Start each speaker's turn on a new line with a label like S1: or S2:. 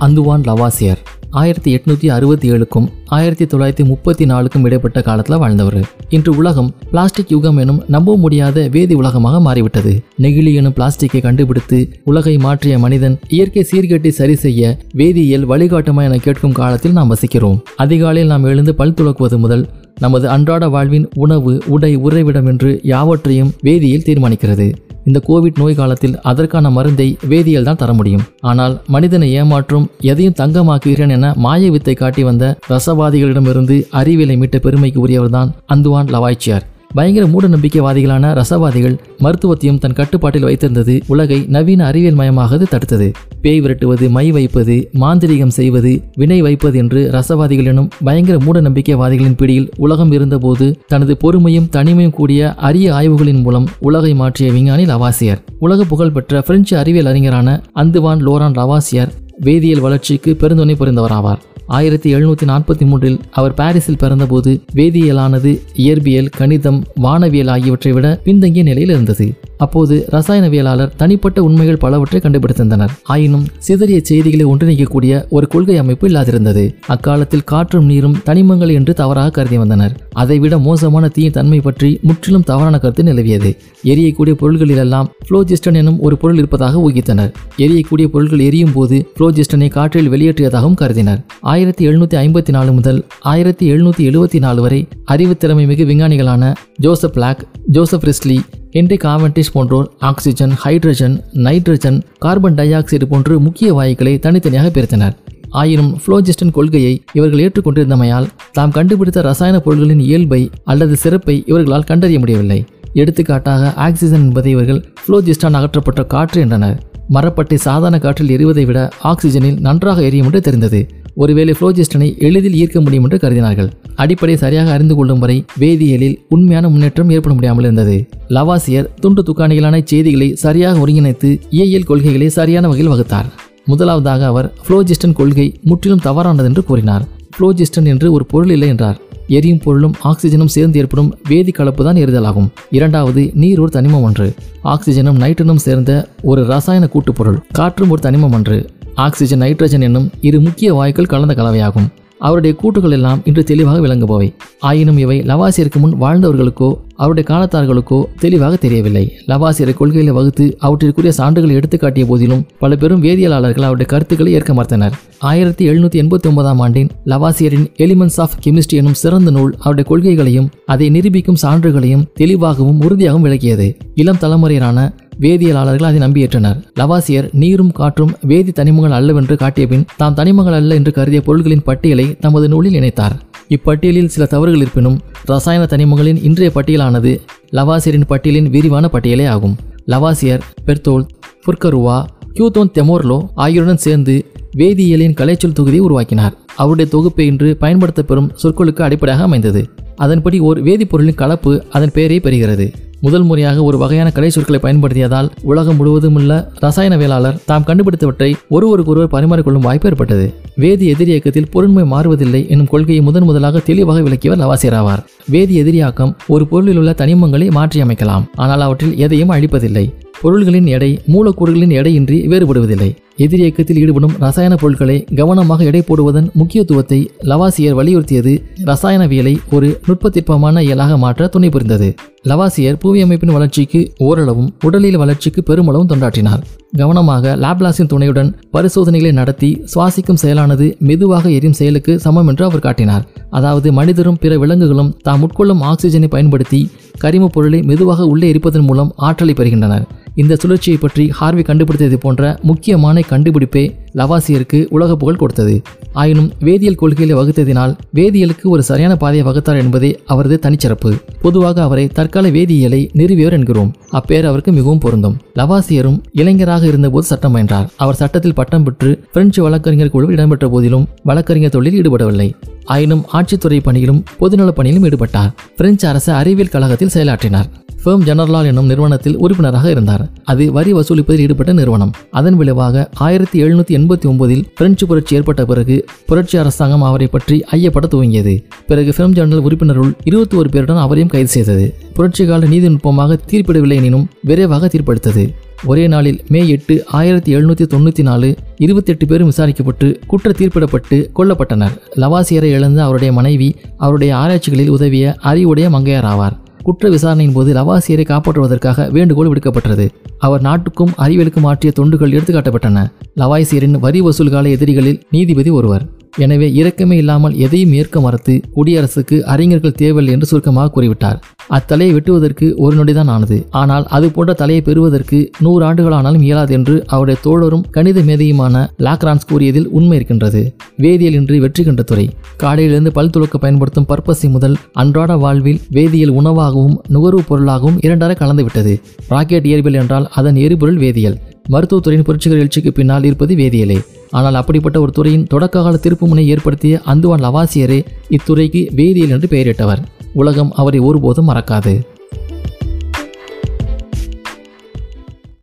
S1: Anthuvan Lavoisier. ஆயிரத்தி எட்நூத்தி அறுபத்தி ஏழுக்கும் ஆயிரத்தி தொள்ளாயிரத்தி முப்பத்தி நாலுக்கும் இடைப்பட்ட காலத்தில் வாழ்ந்தவர். இன்று உலகம் பிளாஸ்டிக் யுகம் எனும் நம்ப முடியாத வேதி உலகமாக மாறிவிட்டது. நெகிழி எனும் பிளாஸ்டிக்கை கண்டுபிடித்து உலகை மாற்றிய மனிதன் இயற்கை சீர்கேட்டை சரி செய்ய வேதியியல் வழிகாட்டுமா என கேட்கும் காலத்தில் நாம் வசிக்கிறோம். அதிகாலையில் நாம் எழுந்து பல் துலக்குவது முதல் நமது அன்றாட வாழ்வின் உணவு உடை உறைவிடம் என்று யாவற்றையும் வேதியியல் தீர்மானிக்கிறது. இந்த கோவிட் நோய் காலத்தில் அதற்கான மருந்தை வேதியியல் தான் தர முடியும். ஆனால் மனிதனை ஏமாற்றும் எதையும் தங்கமாக்குகிறேன் என மாய வித்தை காட்டி வந்த ரசவாதிகளிடமிருந்து அறிவியலை மீட்ட பெருமைக்கு உரியவர்தான் அந்துவான் லவாய்ச்சியார். பயங்கர மூட நம்பிக்கைவாதிகளான ரசவாதிகள் மருத்துவத்தையும் தன் கட்டுப்பாட்டில் வைத்திருந்தது உலகை நவீன அறிவியல் மயமாக தடுத்தது. பேய் விரட்டுவது மை வைப்பது மாந்திரிகம் செய்வது வினை வைப்பது என்று ரசவாதிகள் எனும் பயங்கர மூட நம்பிக்கைவாதிகளின் பிடியில் உலகம் இருந்தபோது தனது பொறுமையும் தனிமையும் கூடிய அரிய ஆய்வுகளின் மூலம் உலகை மாற்றிய விஞ்ஞானி லவாசியர் உலக புகழ்பெற்ற பிரெஞ்சு அறிவியல் அறிஞரான அந்துவான் லோரான் லவாசியர் வேதியியல் வளர்ச்சிக்கு பெருந்துணை புரிந்தவராவார். ஆயிரத்தி எழுநூற்றி நாற்பத்தி மூன்றில் அவர் பாரிஸில் பிறந்தபோது வேதியியலானது இயற்பியல் கணிதம் வானவியல் ஆகியவற்றை விட பின்தங்கிய நிலையில் இருந்தது. அப்போது ரசாயனவியலாளர் தனிப்பட்ட உண்மைகள் பலவற்றை கண்டுபிடித்திருந்தனர். ஆயினும் சிதறிய செய்திகளை ஒன்றிணைக்கக்கூடிய ஒரு கொள்கை அமைப்பு இல்லாதிருந்தது. அக்காலத்தில் காற்றும் நீரும் தனிமங்கள் என்று தவறாக கருதி வந்தனர். அதைவிட மோசமான தீயின் தன்மை பற்றி முற்றிலும் தவறான கருத்து நிலவியது. எரியக்கூடிய பொருள்களிலெல்லாம் புளோஜிஸ்டன் எனும் ஒரு பொருள் இருப்பதாக ஊகித்தனர். எரியக்கூடிய பொருட்கள் எரியும் போது புளோஜிஸ்டனை காற்றில் வெளியேற்றியதாகவும் கருதினர். ஆயிரத்தி எழுநூத்தி ஐம்பத்தி நாலு முதல் ஆயிரத்தி எழுநூத்தி எழுபத்தி நாலு வரை அறிவுத்திறமை மிகு விஞ்ஞானிகளான Joseph Black Joseph Priestley Henry Cavendish போன்றோர் oxygen hydrogen nitrogen carbon dioxide போன்று முக்கிய வாயுக்களை தனித்தனியாக பிரித்தனர். ஆயினும் புளோஜிஸ்டன் கொள்கையை இவர்கள் ஏற்றுக்கொண்டிருந்தமையால் தாம் கண்டுபிடித்த ரசாயன பொருட்களின் இயல்பை அல்லது சிறப்பை இவர்களால் கண்டறிய முடியவில்லை. எடுத்துக்காட்டாக ஆக்சிஜன் என்பதை இவர்கள் புளோஜிஸ்டான் அகற்றப்பட்ட காற்று என்றனர். மரப்பட்டை சாதாரண காற்றில் எரிவதை விட ஆக்சிஜனில் நன்றாக எரியும் என்று தெரிந்தது. ஒருவேளை புளோஜிஸ்டனை எளிதில் ஈர்க்க முடியும் என்று கருதினார்கள். அடிப்படை சரியாக அறிந்து கொள்ளும் வரை வேதியியலில் உண்மையான முன்னேற்றம் ஏற்பட முடியாமல் இருந்தது. லவாசியர் துண்டு துக்காணிகளான செய்திகளை சரியாக ஒருங்கிணைத்து இயல் கொள்கைகளை சரியான வகையில் வகுத்தார். முதலாவதாக அவர் புளோஜிஸ்டன் கொள்கை முற்றிலும் தவறானது என்று கூறினார். புளோஜிஸ்டன் என்று ஒரு பொருள் இல்லை என்றார். எரியும் பொருளும் ஆக்சிஜனும் சேர்ந்து ஏற்படும் வேதி கலப்பு தான் எரிதலாகும். இரண்டாவது நீர் ஒரு தனிமம் ஒன்று. ஆக்சிஜனும் நைட்ரனும் சேர்ந்த ஒரு ரசாயன கூட்டுப்பொருள். காற்றும் ஒரு தனிமம் ஒன்று. ஆக்சிஜன் நைட்ரஜன் என்னும் இரு முக்கிய வாயுக்கள் கலந்த கலவையாகும். அவருடைய கூட்டுகள் எல்லாம் இன்று தெளிவாக விளங்குபவை. ஆயினும் இவை லவாசியருக்கு முன் வாழ்ந்தவர்களுக்கோ அவருடைய காலத்தார்களுக்கோ தெளிவாக தெரியவில்லை. லவாசியரை கொள்கைகளை வகுத்து அவற்றிற்குரிய சான்றுகளை எடுத்துக்காட்டிய போதிலும் பல பெரும் வேதியியலாளர்கள் அவருடைய கருத்துக்களை ஏற்க மறுத்தனர். ஆயிரத்தி எழுநூத்தி எண்பத்தி ஒன்பதாம் ஆண்டின் லவாசியரின் எலிமெண்ட்ஸ் ஆஃப் கெமிஸ்ட்ரி எனும் சிறந்த நூல் அவருடைய கொள்கைகளையும் அதை நிரூபிக்கும் சான்றுகளையும் தெளிவாகவும் உறுதியாகவும் விளக்கியது. இளம் தலைமுறையிலான வேதியியலாளர்கள் அதை நம்பியேற்றனர் லவாசியர் நீரும் காற்றும் வேதி தனிமங்கள் அல்லவென்று காட்டிய பின் தாம் தனிமங்கள் அல்ல என்று கருதிய பொருள்களின் பட்டியலை தமது நூலில் இணைத்தார். இப்பட்டியலில் சில தவறுகள் இருப்பினும் ரசாயன தனிமங்களின் இன்றைய பட்டியலானது லவாசியரின் பட்டியலின் விரிவான பட்டியலே ஆகும். லவாசியர் பெர்தோல் புர்கருவா கியூதோன் தெமோர்லோ ஆகியோருடன் சேர்ந்து வேதியியலின் கலைச்சொல் தொகுதியை உருவாக்கினார். அவருடைய தொகுப்பை இன்று பயன்படுத்தப்பெறும் சொற்களுக்கு அடிப்படையாக அமைந்தது. அதன்படி ஒரு வேதிப்பொருளின் கலப்பு அதன் பெயரை பெறுகிறது. முதல் முறையாக ஒரு வகையான கலை சொற்களை பயன்படுத்தியதால் உலகம் முழுவதும் உள்ள ரசாயனவியலாளர் தாம் கண்டுபிடித்தவற்றை ஒருவருக்கொருவர் பரிமாறிக்கொள்ளும் வாய்ப்பு ஏற்பட்டது. வேதி எதிரி இயக்கத்தில் பொருண்மை மாறுவதில்லை என்னும் கொள்கையை முதன் முதலாக தெளிவாக விளக்கியவர் லவாசியர் ஆவார். வேதி எதிரியாக்கம் ஒரு பொருளில் உள்ள தனிமங்களை மாற்றியமைக்கலாம் ஆனால் அவற்றில் எதையும் அழிப்பதில்லை. பொருள்களின் எடை மூலக்கூறுகளின் எடையின்றி வேறுபடுவதில்லை. எதிர் இயக்கத்தில் ஈடுபடும் ரசாயன பொருட்களை கவனமாக எடை போடுவதன் முக்கியத்துவத்தை லவாசியர் வலியுறுத்தியது. ரசாயனவியலை ஒரு நுட்பத்திற்பமான இயலாக மாற்ற துணை புரிந்தது. லவாசியர் புவியமைப்பின் வளர்ச்சிக்கு ஓரளவும் உடலியல் வளர்ச்சிக்கு பெருமளவும் தொண்டாற்றினார். கவனமாக லாப்லாஸின் துணையுடன் பரிசோதனைகளை நடத்தி சுவாசிக்கும் செயலானது மெதுவாக எரியும் செயலுக்கு சமம் என்று அவர் காட்டினார். அதாவது மனிதரும் பிற விலங்குகளும் தாம் உட்கொள்ளும் ஆக்சிஜனை பயன்படுத்தி கரிமப் பொருளை மெதுவாக உள்ளே எரிப்பதன் மூலம் ஆற்றலை பெறுகின்றனர். இந்த சுழற்சியை பற்றி ஹார்வி கண்டுபிடித்தது போன்ற முக்கியமான கண்டுபிடிப்பே லவாசியருக்கு உலக புகழ் கொடுத்தது. ஆயினும் வேதியியல் கொள்கைகளை வகுத்ததினால் வேதியியலுக்கு ஒரு சரியான பாதையை வகுத்தார் என்பதே அவரது தனிச்சிறப்பு. பொதுவாக அவரை தற்கால வேதியியலை நிறுவியவர் என்கிறோம். அப்பேர் அவருக்கு மிகவும் பொருந்தும். லவாசியரும் இளைஞராக இருந்தபோது சட்டம் பயின்றார். அவர் சட்டத்தில் பட்டம் பெற்று பிரெஞ்சு வழக்கறிஞர் குழுவில் இடம்பெற்ற போதிலும் வழக்கறிஞர் தொழிலில் ஈடுபடவில்லை. ஆயினும் ஆட்சித்துறை பணியிலும் பொதுநலப் பணியிலும் ஈடுபட்டார். பிரெஞ்சு அரசு அறிவியல் கழகத்தில் செயலாற்றினார். ஃபேம் ஜெனரலால் என்னும் நிறுவனத்தில் உறுப்பினராக இருந்தார். அது வரி வசூலிப்பதில் ஈடுபட்ட நிறுவனம். அதன் விளைவாக ஆயிரத்தி எழுநூற்றி எண்பத்தி ஒன்பதில் பிரெஞ்சு புரட்சி ஏற்பட்ட பிறகு புரட்சி அரசாங்கம் அவரை பற்றி ஐயப்பட துவங்கியது. பிறகு ஃபேம் ஜெனரல் உறுப்பினருள் இருபத்தி ஒரு பேருடன் அவரையும் கைது செய்தது. புரட்சிகால நீதிநுட்பமாக நீதி நுட்பமாக தீர்ப்பிடவில்லை எனினும் விரைவாக தீர்ப்பளித்தது ஒரே நாளில் மே எட்டு ஆயிரத்தி எழுநூற்றி தொண்ணூற்றி நாலு இருபத்தெட்டு பேரும் விசாரிக்கப்பட்டு குற்ற தீர்ப்பிடப்பட்டு கொல்லப்பட்டனர். லவாசியரை இழந்த அவருடைய மனைவி அவருடைய ஆராய்ச்சிகளில் உதவிய அறிவுடைய மங்கையர் ஆவார். குற்ற விசாரணையின் போது லவாசியரை காப்பாற்றுவதற்காக வேண்டுகோள் விடுக்கப்பட்டது. அவர் நாட்டுக்கும் அறிவியலுக்கும் ஆற்றிய தொண்டுகள் எடுத்துக்காட்டப்பட்டன. லவாய்சியரின் வரி வசூல்கால எதிரிகளில் நீதிபதி ஒருவர். எனவே இரக்கமே இல்லாமல் எதையும் ஏற்க மறுத்து குடியரசுக்கு அறிஞர்கள் தேவையில்லை என்று சுருக்கமாக கூறிவிட்டார். அத்தலையை வெட்டுவதற்கு ஒரு நொடிதான் ஆனது. ஆனால் அது போன்ற தலையை பெறுவதற்கு நூறு ஆண்டுகளானாலும் இயலாது என்று அவருடைய தோழரும் கணித மேதையுமான லாக்ரான்ஸ் கூறியதில் உண்மை இருக்கின்றது. வேதியியல் இன்றி வெற்றி கண்ட துறை. காடையிலிருந்து பல் துளக்க பயன்படுத்தும் பற்பசி முதல் அன்றாட வாழ்வில் வேதியியல் உணவாகவும் நுகர்வுப் பொருளாகவும் இரண்டரை கலந்துவிட்டது. ராக்கெட் இயற்பியல் என்றால் அதன் எரிபொருள் வேதியியல். மருத்துவத்துறையின் புரட்சிகர எழுச்சிக்கு பின்னால் இருப்பது வேதியியலே. ஆனால் அப்படிப்பட்ட ஒரு துறையின் தொடக்க கால திருப்புமுனை ஏற்படுத்திய அந்துவான் லவாசியரே இத்துறைக்கு வேதியியல் என்று பெயரிட்டவர். உலகம் அவரை ஒருபோதும் மறக்காது.